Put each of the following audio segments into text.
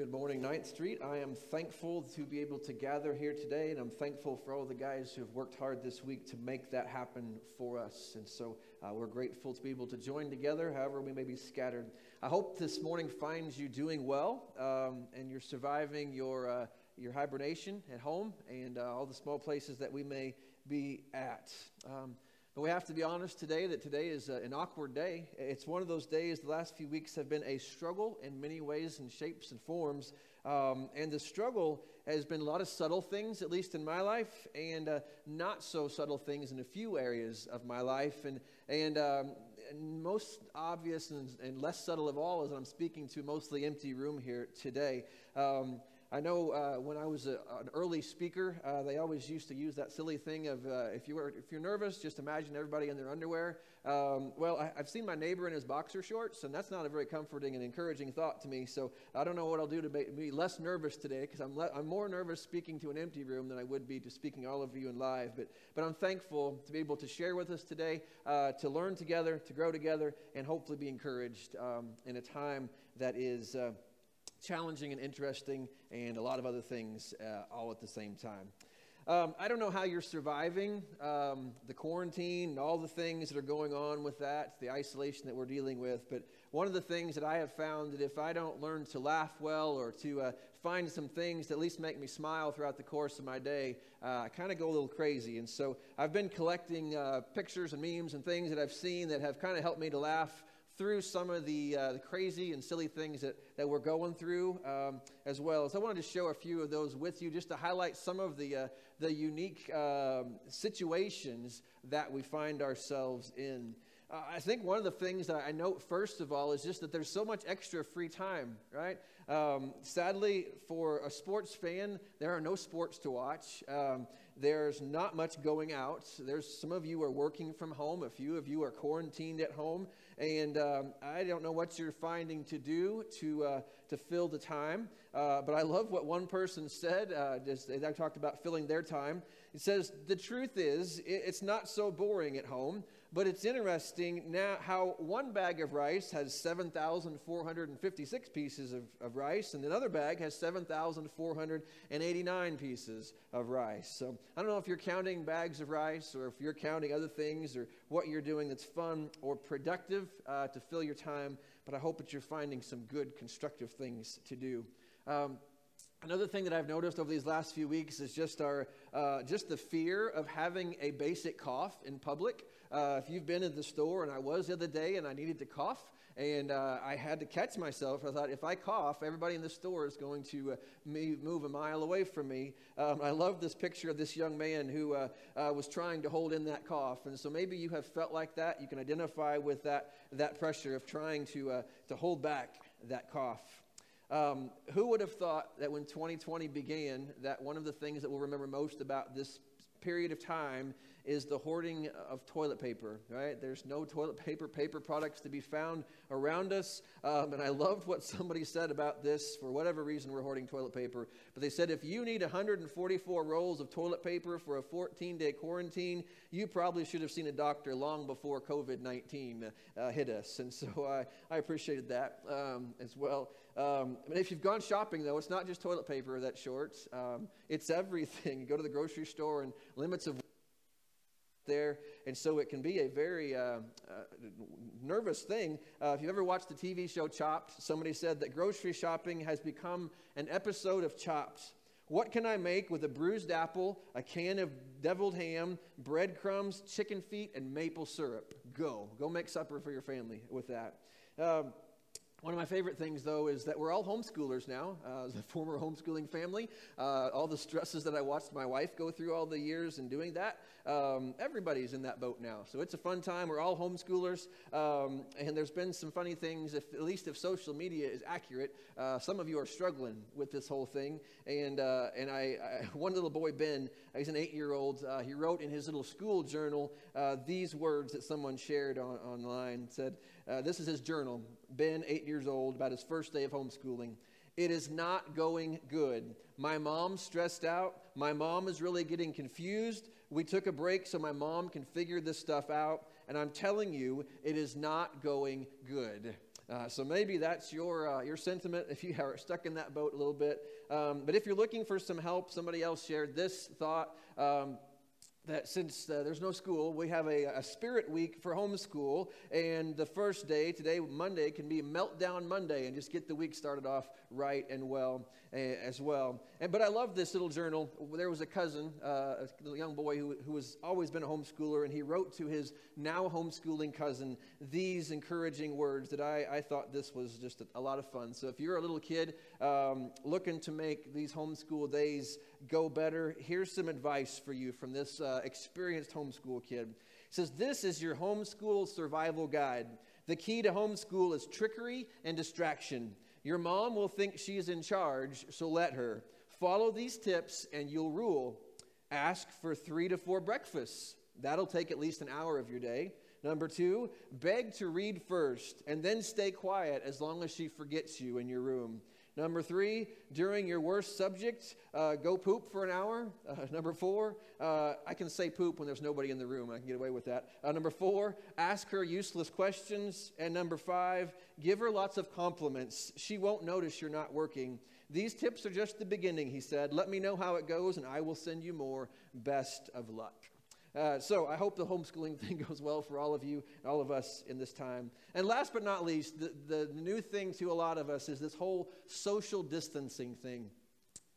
Good morning, Ninth Street. I am thankful to be able to gather here today, and I'm thankful for all the guys who have worked hard this week to make that happen for us. And so uh, we're grateful to be able to join together, however, we may be scattered. I hope this morning finds you doing well um, and you're surviving your, uh, your hibernation at home and uh, all the small places that we may be at. Um, but we have to be honest today that today is uh, an awkward day. It's one of those days, the last few weeks have been a struggle in many ways and shapes and forms. Um, and the struggle has been a lot of subtle things, at least in my life, and uh, not so subtle things in a few areas of my life. And, and, um, and most obvious and, and, less subtle of all is that I'm speaking to mostly empty room here today. Um, I know uh, when I was a, an early speaker, uh, they always used to use that silly thing of uh, if you were if you're nervous, just imagine everybody in their underwear. Um, well, I, have seen my neighbor in his boxer shorts, and that's not a very comforting and encouraging thought to me. So I don't know what I'll do to me less nervous today, because I'm le- I'm more nervous speaking to an empty room than I would be to speaking all of you in live. But but I'm thankful to be able to share with us today, uh, to learn together, to grow together, and hopefully be encouraged um, in a time that is uh, challenging and interesting, and a lot of other things uh, all at the same time. Um, I don't know how you're surviving um, the quarantine and all the things that are going on with that, the isolation that we're dealing with. But one of the things that I have found that if I don't learn to laugh well or to uh, find some things that at least make me smile throughout the course of my day, uh, I kind of go a little crazy. And so I've been collecting uh, pictures and memes and things that I've seen that have kind of helped me to laugh through some of the, uh, the crazy and silly things that, that we're going through um, as well. So I wanted to show a few of those with you just to highlight some of the, uh, the unique um, situations that we find ourselves in. Uh, I think one of the things that I note first of all is just that there's so much extra free time, right? Um, sadly, for a sports fan, there are no sports to watch. Um, there's not much going out. There's some of you are working from home. A few of you are quarantined at home. And um, I don't know what you're finding to do to, uh, to fill the time. Uh, but I love what one person said. Uh, just, they talked about filling their time. It says, The truth is, it's not so boring at home. But it's interesting now how one bag of rice has 7,456 pieces of, of rice, and another bag has 7,489 pieces of rice. So I don't know if you're counting bags of rice or if you're counting other things or what you're doing that's fun or productive uh, to fill your time, but I hope that you're finding some good, constructive things to do. Um, Another thing that I've noticed over these last few weeks is just our uh, just the fear of having a basic cough in public. Uh, if you've been in the store, and I was the other day, and I needed to cough, and uh, I had to catch myself. I thought, if I cough, everybody in the store is going to uh, move a mile away from me. Um, I love this picture of this young man who uh, uh, was trying to hold in that cough, and so maybe you have felt like that. You can identify with that that pressure of trying to to hold back that cough. Um, who would have thought that when 2020 began, that one of the things that we'll remember most about this period of time is the hoarding of toilet paper, right? There's no toilet paper, paper products to be found around us. Um, and I loved what somebody said about this. For whatever reason, we're hoarding toilet paper. But they said if you need 144 rolls of toilet paper for a 14 day quarantine, you probably should have seen a doctor long before COVID 19 uh, hit us. And so I, I appreciated that um, as well. Um, and if you've gone shopping, though, it's not just toilet paper that's short, um, it's everything. You go to the grocery store and limits of there. And so it can be a very uh, uh, nervous thing. Uh, if you've ever watched the TV show Chopped, somebody said that grocery shopping has become an episode of Chopped. What can I make with a bruised apple, a can of deviled ham, breadcrumbs, chicken feet, and maple syrup? Go. Go make supper for your family with that. Um, one of my favorite things, though, is that we're all homeschoolers now. Uh, as a former homeschooling family, uh, all the stresses that I watched my wife go through all the years in doing that, um, everybody's in that boat now. So it's a fun time. We're all homeschoolers. Um, and there's been some funny things, if, at least if social media is accurate. Uh, some of you are struggling with this whole thing. And, uh, and I, I, one little boy, Ben, he's an eight year old, uh, he wrote in his little school journal uh, these words that someone shared on, online. said, This is his journal. Ben, eight years old, about his first day of homeschooling. It is not going good. My mom's stressed out. My mom is really getting confused. We took a break so my mom can figure this stuff out. And I'm telling you, it is not going good. Uh, so maybe that's your, uh, your sentiment if you are stuck in that boat a little bit. Um, but if you're looking for some help, somebody else shared this thought. Um, that since uh, there's no school, we have a, a, spirit week for homeschool. And the first day, today, Monday, can be Meltdown Monday and just get the week started off right and well uh, as well. And, but I love this little journal. There was a cousin, uh, a young boy who, who has always been a homeschooler, and he wrote to his now homeschooling cousin these encouraging words that I, I thought this was just a, a lot of fun. So if you're a little kid um, looking to make these homeschool days go better, here's some advice for you from this uh, experienced homeschool kid. He says, This is your homeschool survival guide. The key to homeschool is trickery and distraction. Your mom will think she's in charge, so let her. Follow these tips and you'll rule. Ask for three to four breakfasts. That'll take at least an hour of your day. Number two, beg to read first and then stay quiet as long as she forgets you in your room. Number three, during your worst subject, uh, go poop for an hour. Uh, number four, uh, I can say poop when there's nobody in the room. I can get away with that. Uh, number four, ask her useless questions. And number five, give her lots of compliments. She won't notice you're not working. These tips are just the beginning, he said. Let me know how it goes, and I will send you more. Best of luck. Uh, so I hope the homeschooling thing goes well for all of you and all of us in this time. And last but not least, the, the, new thing to a lot of us is this whole social distancing thing.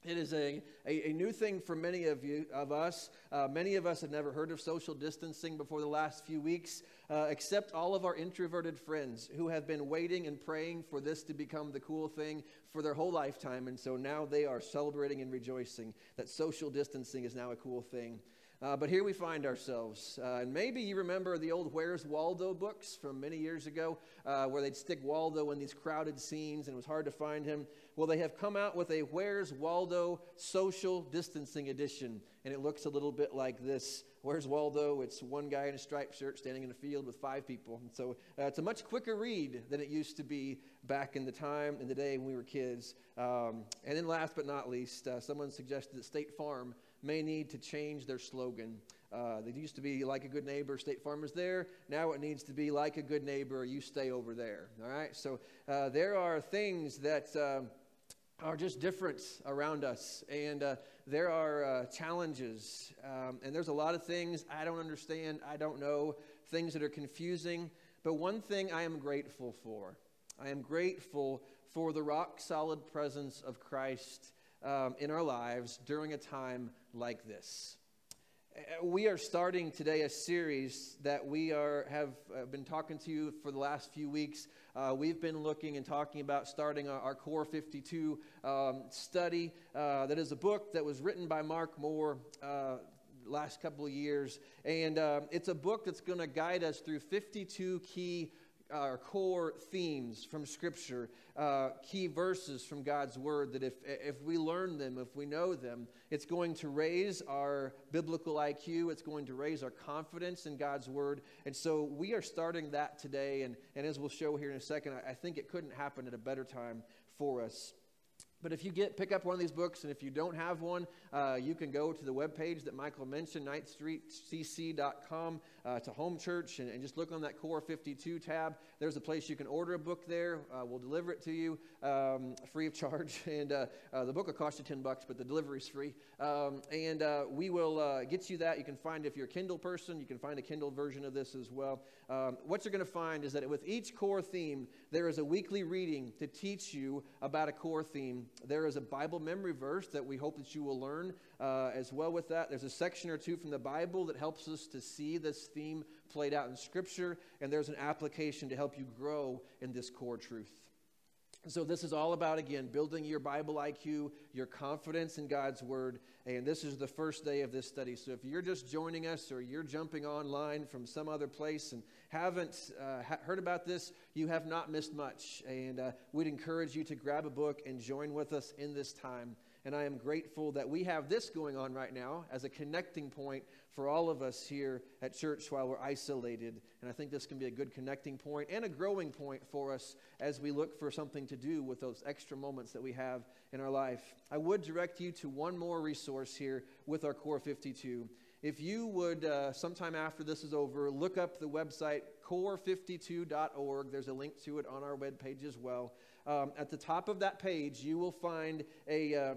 It is a, a, a, new thing for many of you, of us. Uh, many of us have never heard of social distancing before the last few weeks, uh, except all of our introverted friends who have been waiting and praying for this to become the cool thing for their whole lifetime. And so now they are celebrating and rejoicing that social distancing is now a cool thing. Uh, but here we find ourselves. Uh, and maybe you remember the old Where's Waldo books from many years ago, uh, where they'd stick Waldo in these crowded scenes and it was hard to find him. Well, they have come out with a Where's Waldo social distancing edition. And it looks a little bit like this Where's Waldo? It's one guy in a striped shirt standing in a field with five people. And so uh, it's a much quicker read than it used to be back in the time, in the day when we were kids. Um, and then last but not least, uh, someone suggested that State Farm may need to change their slogan. Uh, they used to be like a good neighbor, State Farm is there. Now it needs to be like a good neighbor, you stay over there. All right? So uh, there are things that uh, are just different around us, and uh, there are uh, challenges. Um, and there's a lot of things I don't understand, I don't know, things that are confusing. But one thing I am grateful for I am grateful for the rock solid presence of Christ um, in our lives during a time like this. Uh, we are starting today a series that we are, have uh, been talking to you for the last few weeks. Uh, we've been looking and talking about starting our, our Core 52 um, study. Uh, that is a book that was written by Mark Moore uh, last couple of years. And uh, it's a book that's going to guide us through 52 key our core themes from Scripture, uh, key verses from God's Word that if, if we learn them, if we know them, it's going to raise our biblical IQ, it's going to raise our confidence in God's Word. And so we are starting that today. And, and as we'll show here in a second, I, I think it couldn't happen at a better time for us. But if you get pick up one of these books, and if you don't have one, uh, you can go to the webpage that Michael mentioned, ninthstreetcc.com, uh, to Home Church, and, and, just look on that Core 52 tab. There's a place you can order a book there. Uh, we'll deliver it to you um, free of charge, and uh, uh, the book will cost you 10 bucks, but the delivery is free. Um, and uh, we will get you that. You can find if you're a Kindle person, you can find a Kindle version of this as well. Um, what you're going to find is that with each core theme, there is a weekly reading to teach you about a core theme there is a Bible memory verse that we hope that you will learn uh, as well with that. There's a section or two from the Bible that helps us to see this theme played out in Scripture, and there's an application to help you grow in this core truth. So, this is all about, again, building your Bible IQ, your confidence in God's Word. And this is the first day of this study. So, if you're just joining us or you're jumping online from some other place and haven't uh, ha- heard about this, you have not missed much. And uh, we'd encourage you to grab a book and join with us in this time. And I am grateful that we have this going on right now as a connecting point for all of us here at church while we're isolated. And I think this can be a good connecting point and a growing point for us as we look for something to do with those extra moments that we have in our life. I would direct you to one more resource here with our Core 52. If you would, uh, sometime after this is over, look up the website core52.org. There's a link to it on our webpage as well. Um, at the top of that page, you will find a, uh,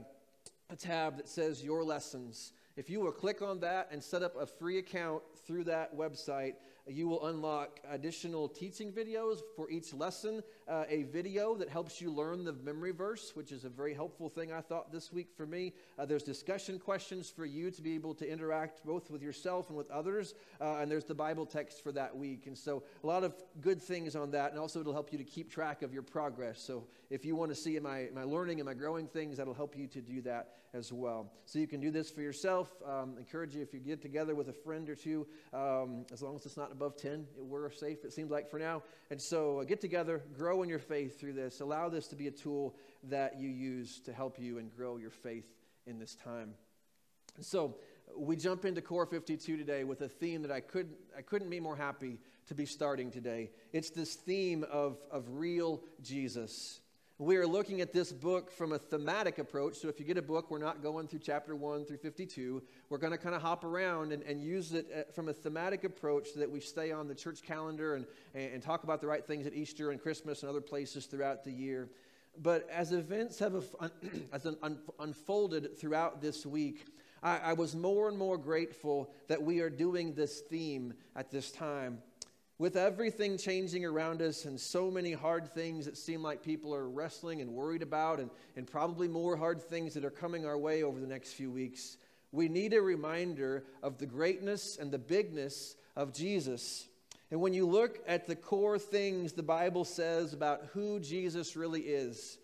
a tab that says Your Lessons. If you will click on that and set up a free account through that website, you will unlock additional teaching videos for each lesson, uh, a video that helps you learn the memory verse, which is a very helpful thing I thought this week for me. Uh, there's discussion questions for you to be able to interact both with yourself and with others, uh, and there's the Bible text for that week. And so, a lot of good things on that, and also it'll help you to keep track of your progress. So, if you want to see my, my learning and my growing things, that'll help you to do that as well. So, you can do this for yourself. Um, encourage you if you get together with a friend or two, um, as long as it's not above 10. We're safe, it seems like, for now. And so uh, get together, grow in your faith through this. Allow this to be a tool that you use to help you and grow your faith in this time. So we jump into Core 52 today with a theme that I couldn't, I couldn't be more happy to be starting today. It's this theme of, of real Jesus. We are looking at this book from a thematic approach. So if you get a book, we're not going through chapter 1 through 52. We're going to kind of hop around and, and use it uh, from a thematic approach so that we stay on the church calendar and, and talk about the right things at Easter and Christmas and other places throughout the year. But as events have as unfolded throughout this week, I, I was more and more grateful that we are doing this theme at this time. With everything changing around us and so many hard things that seem like people are wrestling and worried about, and, and probably more hard things that are coming our way over the next few weeks, we need a reminder of the greatness and the bigness of Jesus. And when you look at the core things the Bible says about who Jesus really is,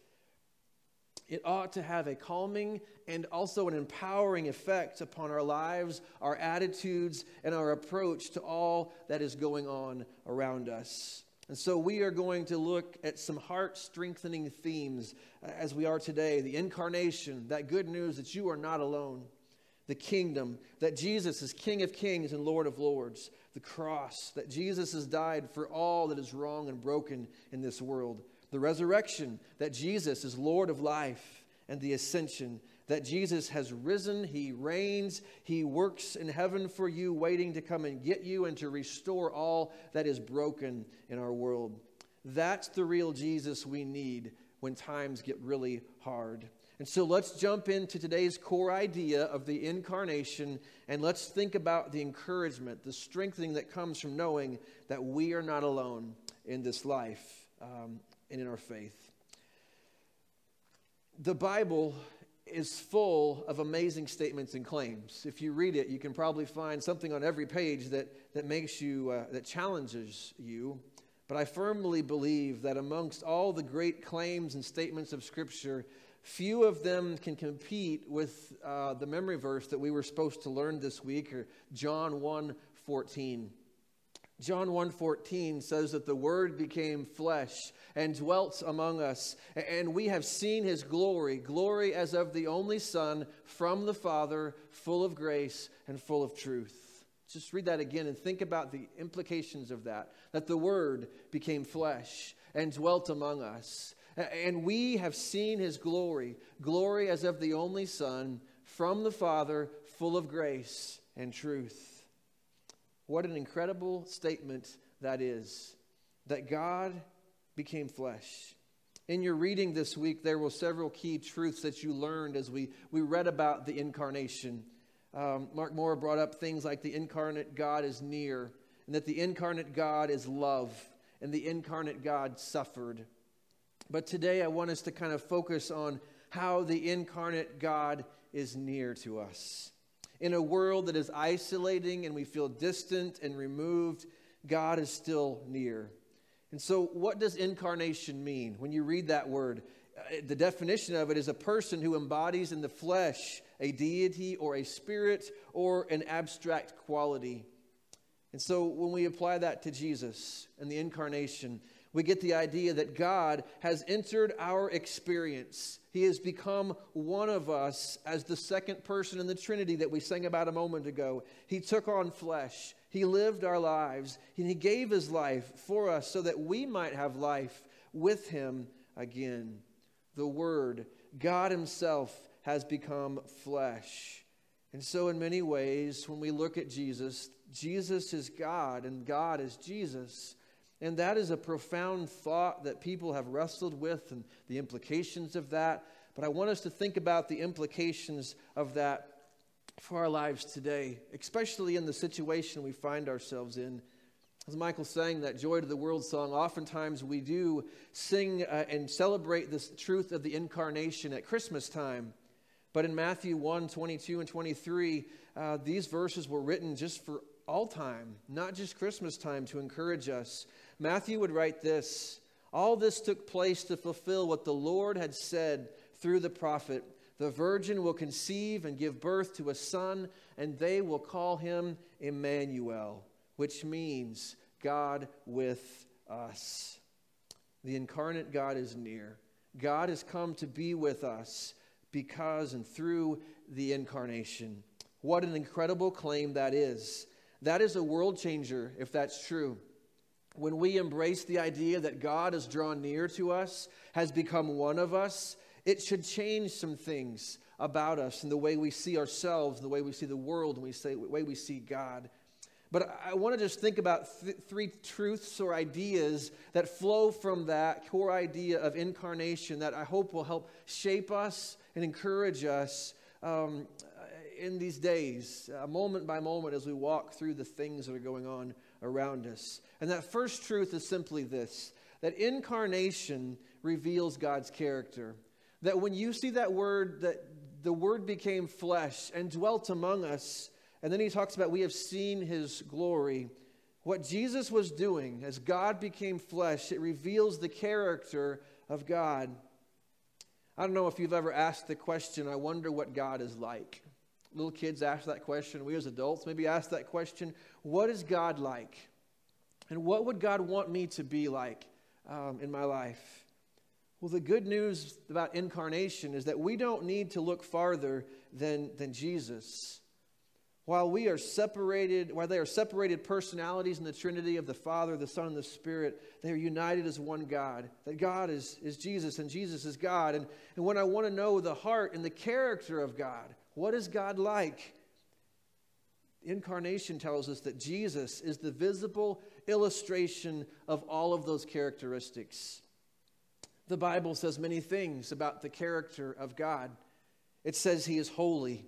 it ought to have a calming and also an empowering effect upon our lives, our attitudes, and our approach to all that is going on around us. And so we are going to look at some heart strengthening themes uh, as we are today the incarnation, that good news that you are not alone, the kingdom, that Jesus is King of kings and Lord of lords, the cross, that Jesus has died for all that is wrong and broken in this world the resurrection, that Jesus is Lord of life, and the ascension, that Jesus has risen, he reigns, he works in heaven for you, waiting to come and get you and to restore all that is broken in our world. That's the real Jesus we need when times get really hard. And so let's jump into today's core idea of the incarnation and let's think about the encouragement, the strengthening that comes from knowing that we are not alone in this life. Um, and in our faith. The Bible is full of amazing statements and claims. If you read it, you can probably find something on every page that, that makes you, uh, that challenges you. But I firmly believe that amongst all the great claims and statements of Scripture, few of them can compete with uh, the memory verse that we were supposed to learn this week, or John 1 14. John 1:14 says that the word became flesh and dwelt among us and we have seen his glory glory as of the only son from the father full of grace and full of truth. Just read that again and think about the implications of that that the word became flesh and dwelt among us and we have seen his glory glory as of the only son from the father full of grace and truth. What an incredible statement that is that God became flesh. In your reading this week, there were several key truths that you learned as we, we read about the incarnation. Um, Mark Moore brought up things like the incarnate God is near, and that the incarnate God is love, and the incarnate God suffered. But today, I want us to kind of focus on how the incarnate God is near to us. In a world that is isolating and we feel distant and removed, God is still near. And so, what does incarnation mean? When you read that word, uh, the definition of it is a person who embodies in the flesh a deity or a spirit or an abstract quality. And so, when we apply that to Jesus and the incarnation, we get the idea that God has entered our experience. He has become one of us as the second person in the Trinity that we sang about a moment ago. He took on flesh, He lived our lives, and He gave His life for us so that we might have life with Him again. The Word, God Himself, has become flesh. And so, in many ways, when we look at Jesus, Jesus is God and God is Jesus. And that is a profound thought that people have wrestled with and the implications of that. But I want us to think about the implications of that for our lives today, especially in the situation we find ourselves in. As Michael sang that Joy to the World song, oftentimes we do sing uh, and celebrate this truth of the incarnation at Christmas time. But in Matthew 1 22 and 23, uh, these verses were written just for all time, not just Christmas time, to encourage us. Matthew would write this All this took place to fulfill what the Lord had said through the prophet The virgin will conceive and give birth to a son, and they will call him Emmanuel, which means God with us. The incarnate God is near. God has come to be with us because and through the incarnation. What an incredible claim that is. That is a world changer if that's true. When we embrace the idea that God has drawn near to us, has become one of us, it should change some things about us and the way we see ourselves, the way we see the world, and we say, the way we see God. But I want to just think about th- three truths or ideas that flow from that core idea of incarnation that I hope will help shape us and encourage us um, in these days, uh, moment by moment, as we walk through the things that are going on around us. And that first truth is simply this that incarnation reveals God's character. That when you see that word, that the word became flesh and dwelt among us, and then he talks about we have seen his glory. What Jesus was doing as God became flesh, it reveals the character of God. I don't know if you've ever asked the question, I wonder what God is like. Little kids ask that question. We as adults maybe ask that question What is God like? And what would God want me to be like um, in my life? Well, the good news about incarnation is that we don't need to look farther than, than Jesus. While we are separated, while they are separated personalities in the Trinity of the Father, the Son, and the Spirit, they are united as one God. That God is, is Jesus and Jesus is God. And, and when I want to know the heart and the character of God, what is God like? Incarnation tells us that Jesus is the visible illustration of all of those characteristics. The Bible says many things about the character of God. It says he is holy.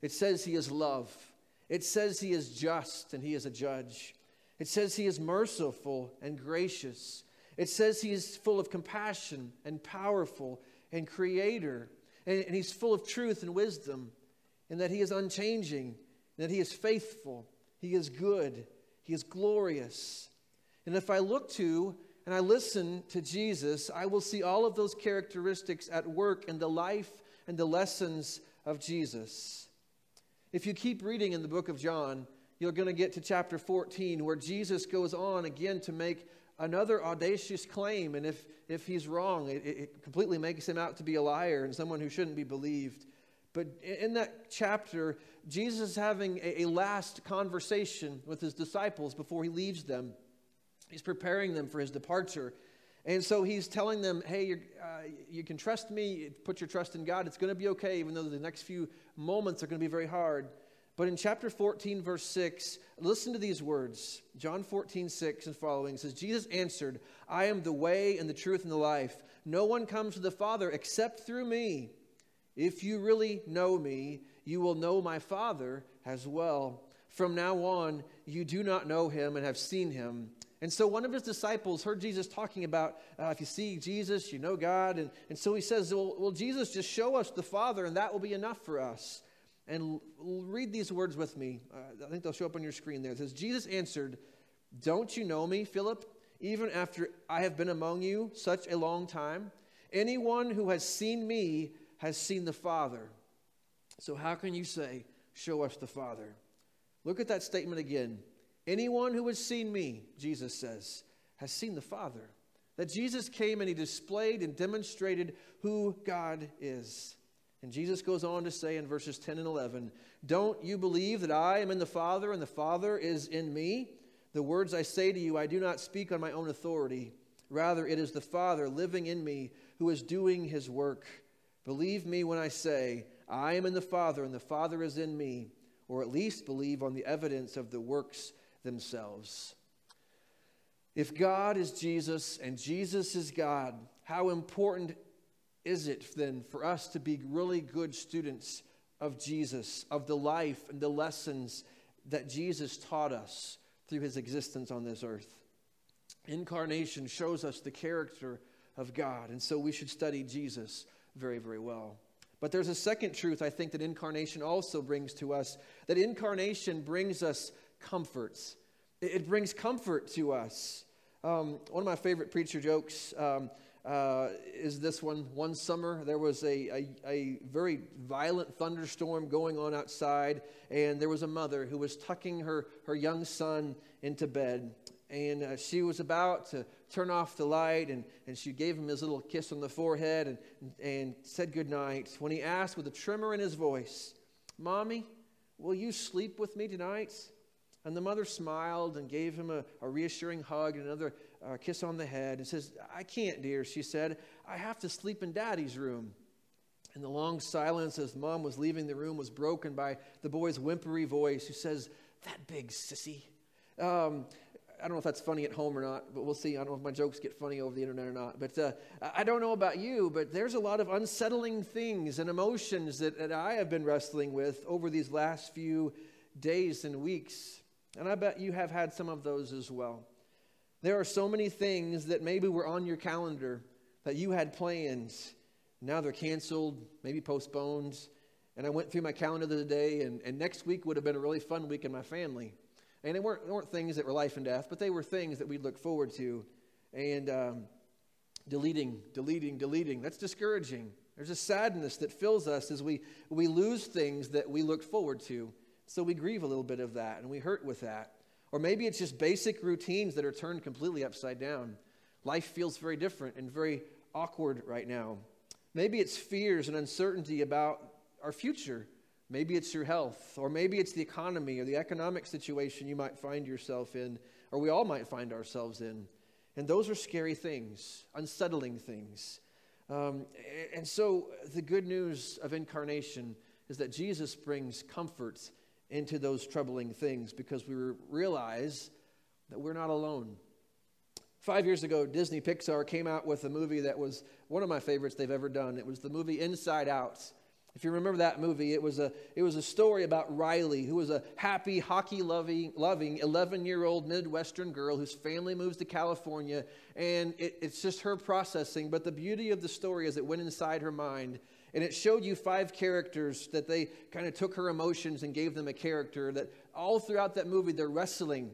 It says he is love. It says he is just and he is a judge. It says he is merciful and gracious. It says he is full of compassion and powerful and creator. And, and he's full of truth and wisdom. And that he is unchanging. that he is faithful. He is good. He is glorious. And if I look to and I listen to Jesus, I will see all of those characteristics at work in the life and the lessons of Jesus. If you keep reading in the book of John, you're going to get to chapter 14 where Jesus goes on again to make another audacious claim. And if, if he's wrong, it, it completely makes him out to be a liar and someone who shouldn't be believed. But in that chapter, Jesus is having a, last conversation with his disciples before he leaves them. He's preparing them for his departure. And so he's telling them, hey, uh, you can trust me, put your trust in God. It's going to be okay, even though the next few moments are going to be very hard. But in chapter 14, verse 6, listen to these words. John 14, 6 and following says, Jesus answered, I am the way and the truth and the life. No one comes to the Father except through me. If you really know me, you will know my Father as well. From now on, you do not know him and have seen him. And so one of his disciples heard Jesus talking about uh, if you see Jesus, you know God. And, and so he says, well, well, Jesus, just show us the Father, and that will be enough for us. And l- read these words with me. Uh, I think they'll show up on your screen there. It says, Jesus answered, Don't you know me, Philip, even after I have been among you such a long time? Anyone who has seen me has seen the Father. So how can you say, Show us the Father? Look at that statement again. Anyone who has seen me, Jesus says, has seen the Father. That Jesus came and he displayed and demonstrated who God is. And Jesus goes on to say in verses 10 and 11, Don't you believe that I am in the Father and the Father is in me? The words I say to you, I do not speak on my own authority. Rather, it is the Father living in me who is doing his work. Believe me when I say, I am in the Father and the Father is in me, or at least believe on the evidence of the works themselves. If God is Jesus and Jesus is God, how important is it then for us to be really good students of Jesus, of the life and the lessons that Jesus taught us through his existence on this earth? Incarnation shows us the character of God, and so we should study Jesus very, very well. But there's a second truth I think that incarnation also brings to us that incarnation brings us comforts. It brings comfort to us. Um, one of my favorite preacher jokes um, uh, is this one. One summer, there was a, a, a, very violent thunderstorm going on outside, and there was a mother who was tucking her, her young son into bed. And uh, she was about to turn off the light, and, and she gave him his little kiss on the forehead and, and said goodnight. When he asked with a tremor in his voice, Mommy, will you sleep with me tonight? And the mother smiled and gave him a, a reassuring hug and another uh, kiss on the head and says, I can't, dear, she said. I have to sleep in daddy's room. And the long silence as mom was leaving the room was broken by the boy's whimpery voice who says, That big sissy. Um, I don't know if that's funny at home or not, but we'll see. I don't know if my jokes get funny over the internet or not. But uh, I don't know about you, but there's a lot of unsettling things and emotions that, that I have been wrestling with over these last few days and weeks. And I bet you have had some of those as well. There are so many things that maybe were on your calendar that you had plans. Now they're canceled, maybe postponed. And I went through my calendar the other day, and, and next week would have been a really fun week in my family. And they weren't, it weren't things that were life and death, but they were things that we'd look forward to. And um, deleting, deleting, deleting, that's discouraging. There's a sadness that fills us as we, we lose things that we looked forward to. So we grieve a little bit of that and we hurt with that. Or maybe it's just basic routines that are turned completely upside down. Life feels very different and very awkward right now. Maybe it's fears and uncertainty about our future. Maybe it's your health, or maybe it's the economy or the economic situation you might find yourself in, or we all might find ourselves in. And those are scary things, unsettling things. Um, and so the good news of incarnation is that Jesus brings comfort into those troubling things because we realize that we're not alone. Five years ago, Disney Pixar came out with a movie that was one of my favorites they've ever done. It was the movie Inside Out. If you remember that movie, it was a, it was a story about Riley, who was a happy, hockey loving, loving 11 year old Midwestern girl whose family moves to California. And it, it's just her processing. But the beauty of the story is it went inside her mind and it showed you five characters that they kind of took her emotions and gave them a character that all throughout that movie they're wrestling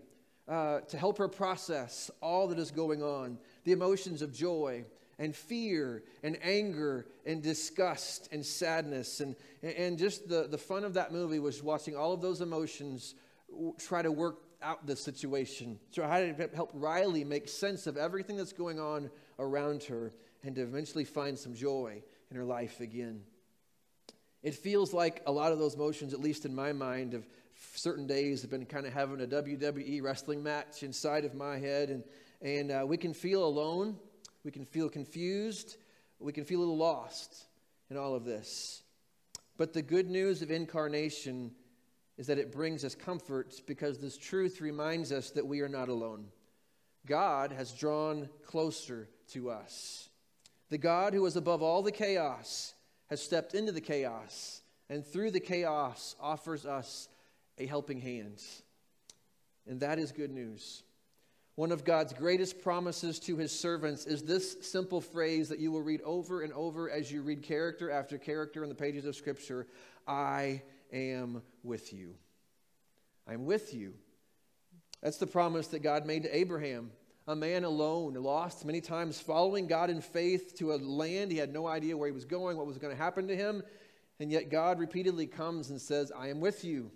uh, to help her process all that is going on the emotions of joy and fear and anger and disgust and sadness. And, and just the, the fun of that movie was watching all of those emotions try to work out the situation. So, how to help Riley make sense of everything that's going on around her and to eventually find some joy in her life again. It feels like a lot of those motions, at least in my mind, of certain days have been kind of having a WWE wrestling match inside of my head. And, and uh, we can feel alone, we can feel confused, we can feel a little lost in all of this. But the good news of incarnation is that it brings us comfort because this truth reminds us that we are not alone. God has drawn closer to us. The God who is above all the chaos has stepped into the chaos and through the chaos offers us a helping hand. And that is good news. One of God's greatest promises to his servants is this simple phrase that you will read over and over as you read character after character in the pages of Scripture I am with you. I'm with you. That's the promise that God made to Abraham a man alone, lost many times, following God in faith to a land he had no idea where he was going, what was going to happen to him. And yet God repeatedly comes and says, I am with you.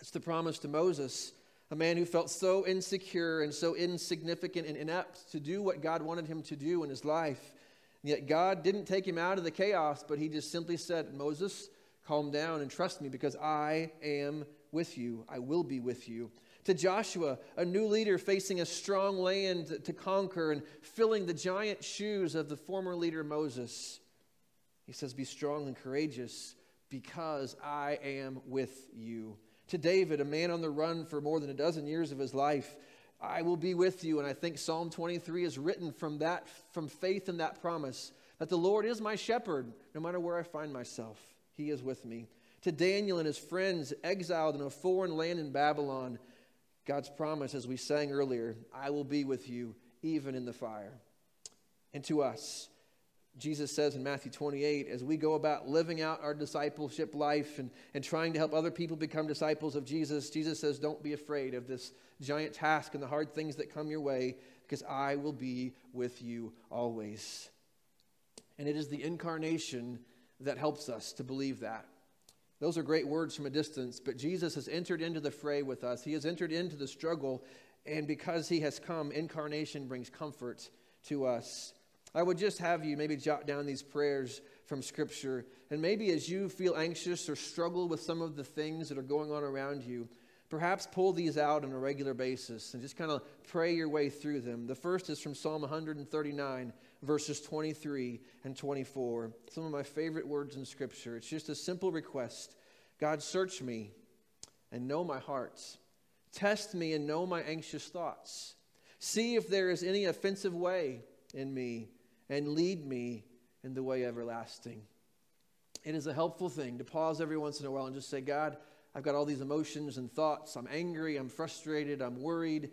It's the promise to Moses, a man who felt so insecure and so insignificant and inept to do what God wanted him to do in his life. And yet God didn't take him out of the chaos, but he just simply said, Moses, calm down and trust me because I am with you. I will be with you to Joshua, a new leader facing a strong land to conquer and filling the giant shoes of the former leader Moses. He says, Be strong and courageous because I am with you. To David, a man on the run for more than a dozen years of his life, I will be with you. And I think Psalm 23 is written from that, from faith in that promise that the Lord is my shepherd, no matter where I find myself. He is with me. To Daniel and his friends exiled in a foreign land in Babylon, God's promise, as we sang earlier, I will be with you even in the fire. And to us, Jesus says in Matthew 28, as we go about living out our discipleship life and, and trying to help other people become disciples of Jesus, Jesus says, Don't be afraid of this giant task and the hard things that come your way, because I will be with you always. And it is the incarnation that helps us to believe that. Those are great words from a distance, but Jesus has entered into the fray with us. He has entered into the struggle, and because he has come, incarnation brings comfort to us. I would just have you maybe jot down these prayers from Scripture. And maybe as you feel anxious or struggle with some of the things that are going on around you, perhaps pull these out on a regular basis and just kind of pray your way through them. The first is from Psalm 139, verses 23 and 24. Some of my favorite words in Scripture. It's just a simple request God, search me and know my heart. Test me and know my anxious thoughts. See if there is any offensive way in me and lead me in the way everlasting. It is a helpful thing to pause every once in a while and just say, God, I've got all these emotions and thoughts. I'm angry, I'm frustrated, I'm worried.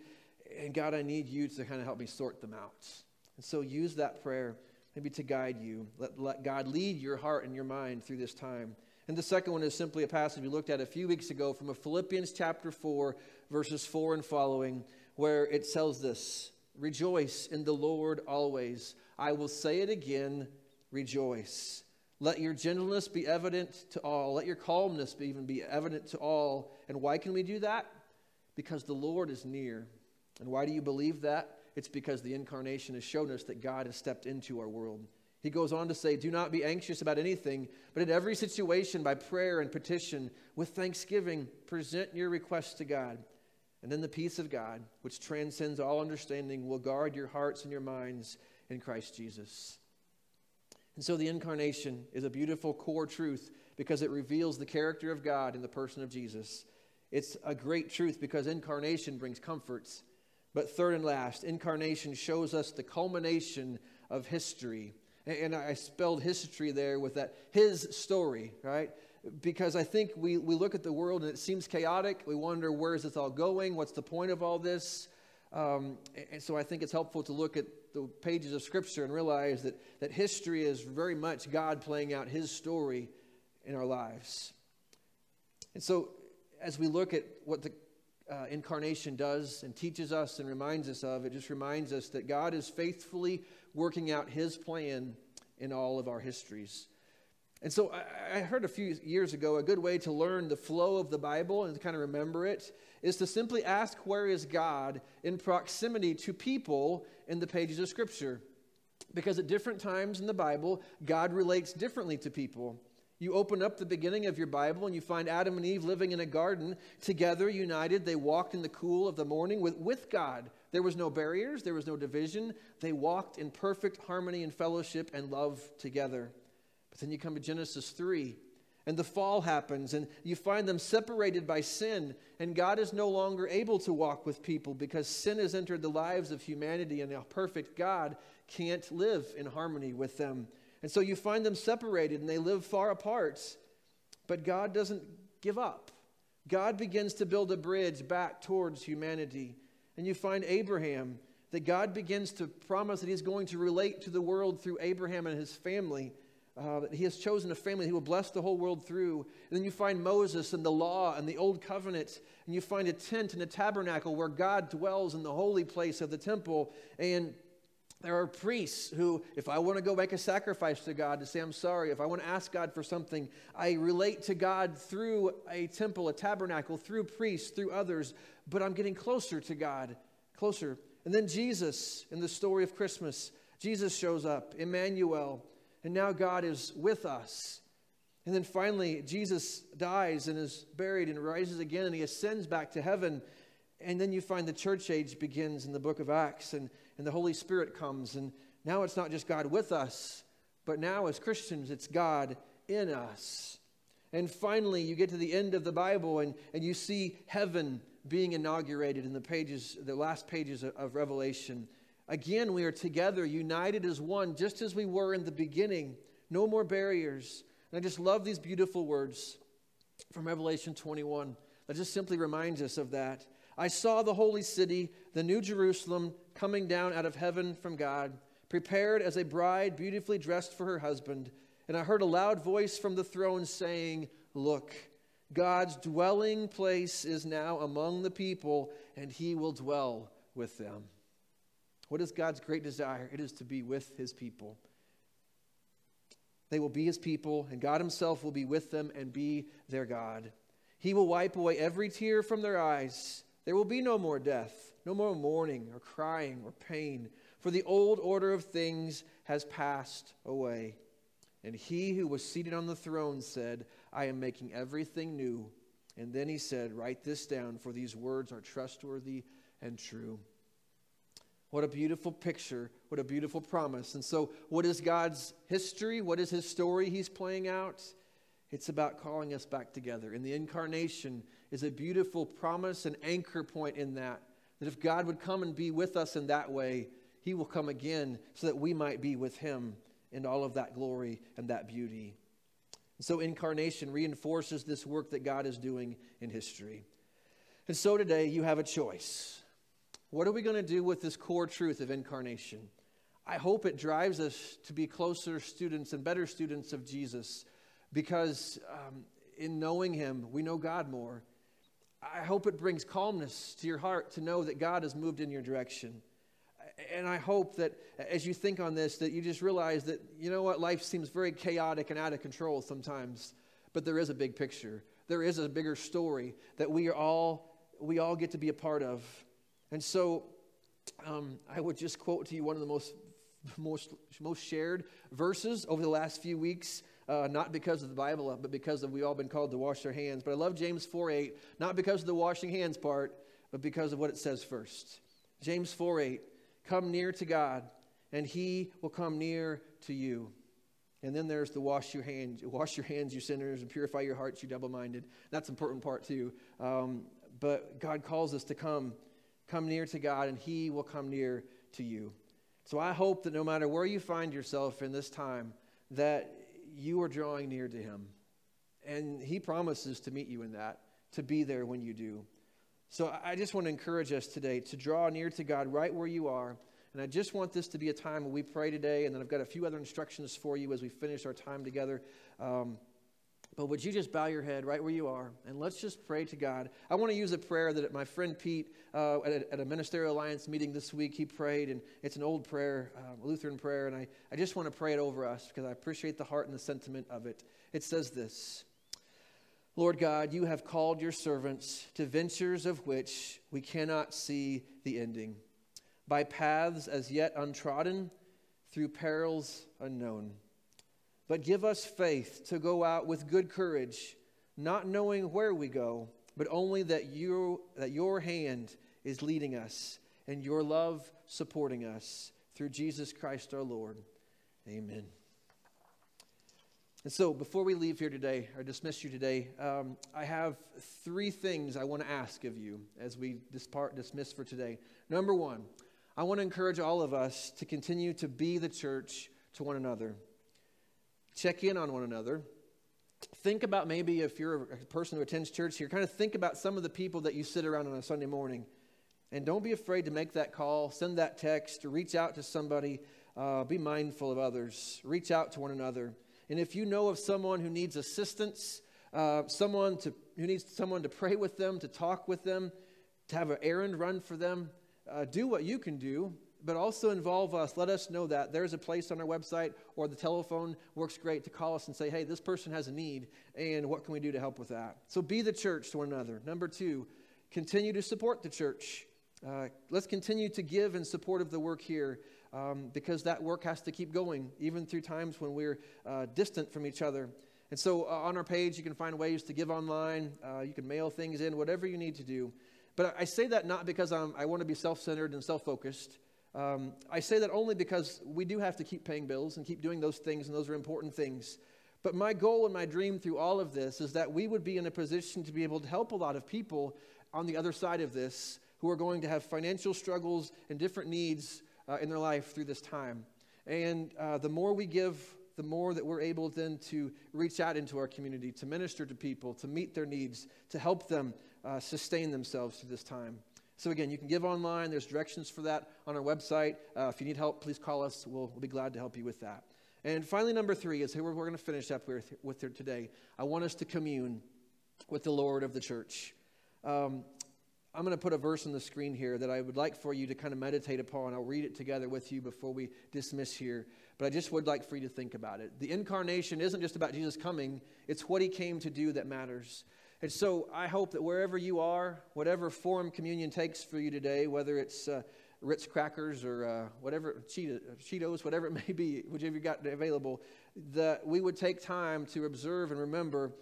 And God, I need you to kind of help me sort them out. And so use that prayer maybe to guide you. Let, let God lead your heart and your mind through this time. And the second one is simply a passage we looked at a few weeks ago from Philippians chapter 4, verses 4 and following, where it tells this Rejoice in the Lord always. I will say it again, rejoice. Let your gentleness be evident to all. Let your calmness be even be evident to all. And why can we do that? Because the Lord is near. And why do you believe that? It's because the incarnation has shown us that God has stepped into our world. He goes on to say, Do not be anxious about anything, but in every situation, by prayer and petition, with thanksgiving, present your requests to God. And then the peace of God, which transcends all understanding, will guard your hearts and your minds in Christ Jesus. And so the incarnation is a beautiful core truth because it reveals the character of God in the person of Jesus. It's a great truth because incarnation brings comforts. But third and last, incarnation shows us the culmination of history. And I spelled history there with that his story, right? Because I think we, we look at the world and it seems chaotic. We wonder where is this all going? What's the point of all this? Um, and so I think it's helpful to look at the pages of Scripture and realize that, that history is very much God playing out His story in our lives. And so, as we look at what the uh, incarnation does and teaches us and reminds us of, it just reminds us that God is faithfully working out His plan in all of our histories. And so I heard a few years ago a good way to learn the flow of the Bible and kind of remember it is to simply ask where is God in proximity to people in the pages of Scripture. Because at different times in the Bible, God relates differently to people. You open up the beginning of your Bible and you find Adam and Eve living in a garden together, united. They walked in the cool of the morning with, with God. There was no barriers, there was no division. They walked in perfect harmony and fellowship and love together. But then you come to Genesis 3, and the fall happens, and you find them separated by sin, and God is no longer able to walk with people because sin has entered the lives of humanity, and a perfect God can't live in harmony with them. And so you find them separated, and they live far apart. But God doesn't give up. God begins to build a bridge back towards humanity. And you find Abraham, that God begins to promise that he's going to relate to the world through Abraham and his family. Uh, he has chosen a family he will bless the whole world through. And then you find Moses and the law and the old covenant, and you find a tent and a tabernacle where God dwells in the holy place of the temple. And there are priests who, if I want to go make a sacrifice to God to say, I'm sorry, if I want to ask God for something, I relate to God through a temple, a tabernacle, through priests, through others, but I'm getting closer to God, closer. And then Jesus, in the story of Christmas, Jesus shows up, Emmanuel. And now God is with us. And then finally, Jesus dies and is buried and rises again, and he ascends back to heaven. And then you find the church age begins in the book of Acts, and, and the Holy Spirit comes. And now it's not just God with us, but now as Christians, it's God in us. And finally, you get to the end of the Bible, and, and you see heaven being inaugurated in the pages, the last pages of, of Revelation. Again, we are together, united as one, just as we were in the beginning. No more barriers. And I just love these beautiful words from Revelation 21 that just simply reminds us of that. I saw the holy city, the new Jerusalem, coming down out of heaven from God, prepared as a bride beautifully dressed for her husband. And I heard a loud voice from the throne saying, Look, God's dwelling place is now among the people, and he will dwell with them. What is God's great desire? It is to be with his people. They will be his people, and God himself will be with them and be their God. He will wipe away every tear from their eyes. There will be no more death, no more mourning or crying or pain, for the old order of things has passed away. And he who was seated on the throne said, I am making everything new. And then he said, Write this down, for these words are trustworthy and true. What a beautiful picture. What a beautiful promise. And so, what is God's history? What is his story he's playing out? It's about calling us back together. And the incarnation is a beautiful promise and anchor point in that. That if God would come and be with us in that way, he will come again so that we might be with him in all of that glory and that beauty. And so, incarnation reinforces this work that God is doing in history. And so, today, you have a choice. What are we going to do with this core truth of incarnation? I hope it drives us to be closer students and better students of Jesus because um, in knowing Him, we know God more. I hope it brings calmness to your heart to know that God has moved in your direction. And I hope that as you think on this, that you just realize that, you know what, life seems very chaotic and out of control sometimes, but there is a big picture. There is a bigger story that we are all, we all get to be a part of. And so um, I would just quote to you one of the most, most, most shared verses over the last few weeks. Uh, not because of the Bible, but because of we all been called to wash our hands. But I love James 4 8, not because of the washing hands part, but because of what it says first. James 4 8, come near to God, and he will come near to you. And then there's the wash your hands, wash your hands, you sinners, and purify your hearts, you double-minded. That's an important part too. Um, but God calls us to come Come near to God, and He will come near to you. So I hope that no matter where you find yourself in this time, that you are drawing near to Him. And He promises to meet you in that, to be there when you do. So I just want to encourage us today to draw near to God right where you are. And I just want this to be a time where we pray today, and then I've got a few other instructions for you as we finish our time together. Um, but would you just bow your head right where you are and let's just pray to God? I want to use a prayer that my friend Pete uh, at, a, at, a, Ministerial Alliance meeting this week, he prayed, and it's an old prayer, uh, Lutheran prayer, and I, I just want to pray it over us because I appreciate the heart and the sentiment of it. It says this Lord God, you have called your servants to ventures of which we cannot see the ending, by paths as yet untrodden, through perils unknown. But give us faith to go out with good courage, not knowing where we go, but only that, you, that your hand is leading us and your love supporting us through Jesus Christ our Lord. Amen. And so, before we leave here today, or dismiss you today, um, I have three things I want to ask of you as we dispart, dismiss for today. Number one, I want to encourage all of us to continue to be the church to one another check in on one another. Think about maybe if you're a person who attends church here, kind of think about some of the people that you sit around on a Sunday morning. And don't be afraid to make that call, send that text, reach out to somebody. Uh, be mindful of others. Reach out to one another. And if you know of someone who needs assistance, uh, someone to, who needs someone to pray with them, to talk with them, to have an errand run for them, uh, do what you can do but also involve us. Let us know that. There's a place on our website or the telephone works great to call us and say, hey, this person has a need, and what can we do to help with that? So be the church to one another. Number two, continue to support the church. Uh, let's continue to give in support of the work here um, because that work has to keep going, even through times when we're uh, distant from each other. And so uh, on our page, you can find ways to give online. Uh, you can mail things in, whatever you need to do. But I say that not because I'm, I want to be self centered and self focused. Um, I say that only because we do have to keep paying bills and keep doing those things, and those are important things. But my goal and my dream through all of this is that we would be in a position to be able to help a lot of people on the other side of this who are going to have financial struggles and different needs uh, in their life through this time. And uh, the more we give, the more that we're able then to reach out into our community, to minister to people, to meet their needs, to help them uh, sustain themselves through this time. So, again, you can give online. There's directions for that on our website. Uh, if you need help, please call us. We'll, we'll, be glad to help you with that. And finally, number three is here we're, going to finish up with, with today. I want us to commune with the Lord of the church. Um, I'm going to put a verse on the screen here that I would like for you to kind of meditate upon. I'll read it together with you before we dismiss here. But I just would like for you to think about it. The incarnation isn't just about Jesus coming, it's what he came to do that matters. And so I hope that wherever you are, whatever form communion takes for you today, whether it's uh, Ritz crackers or uh, whatever, Cheetos, whatever it may be, whichever you've got available, that we would take time to observe and remember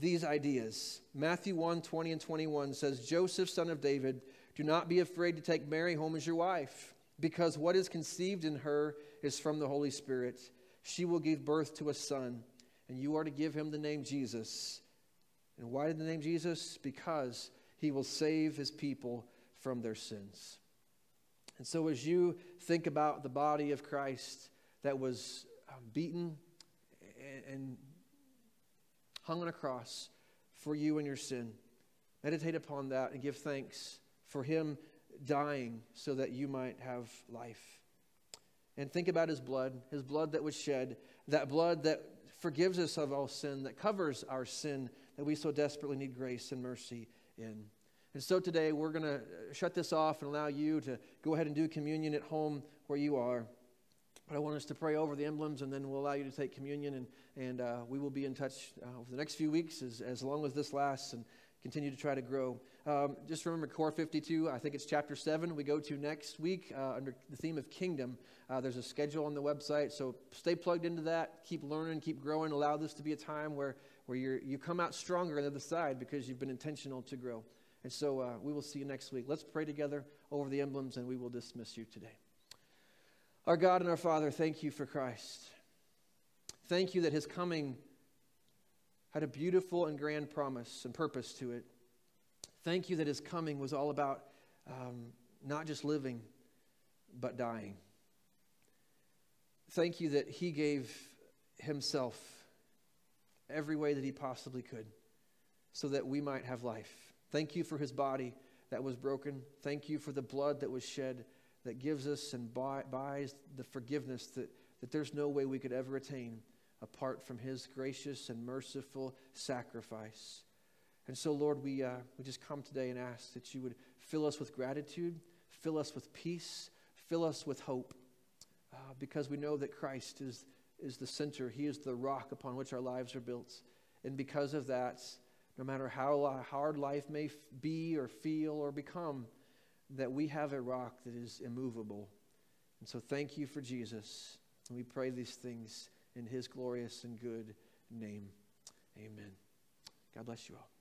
these ideas. Matthew 1 20 and 21 says, Joseph, son of David, do not be afraid to take Mary home as your wife, because what is conceived in her is from the Holy Spirit. She will give birth to a son, and you are to give him the name Jesus and why did the name Jesus? Because he will save his people from their sins. And so, as you think about the body of Christ that was um, beaten and hung on a cross for you and your sin, meditate upon that and give thanks for him dying so that you might have life. And think about his blood, his blood that was shed, that blood that forgives us of all sin, that covers our sin that we so desperately need grace and mercy in. And so today we're going to shut this off and allow you to go ahead and do communion at home where you are. But I want us to pray over the emblems and then we'll allow you to take communion and, and uh, we will be in touch uh, over the next few weeks as, as long as this lasts and continue to try to grow. Um, just remember Core 52, I think it's chapter 7 we go to next week uh, under the theme of kingdom. Uh, there's a schedule on the website, so stay plugged into that. Keep learning, keep growing. Allow this to be a time where where you you come out stronger on the other side because you've been intentional to grow. And so uh, we will see you next week. Let's pray together over the emblems and we will dismiss you today. Our God and our Father, thank you for Christ. Thank you that his coming had a beautiful and grand promise and purpose to it. Thank you that his coming was all about um, not just living, but dying. Thank you that he gave himself every way that he possibly could so that we might have life. Thank you for his body that was broken. Thank you for the blood that was shed that gives us and buy, buys the forgiveness that, that there's no way we could ever attain apart from his gracious and merciful sacrifice. And so, Lord, we, uh, we just come today and ask that you would fill us with gratitude, fill us with peace, fill us with hope, uh, because we know that Christ is is the center. He is the rock upon which our lives are built. And because of that, no matter how hard life may be or feel or become, that we have a rock that is immovable. And so thank you for Jesus. And we pray these things in his glorious and good name. Amen. God bless you all.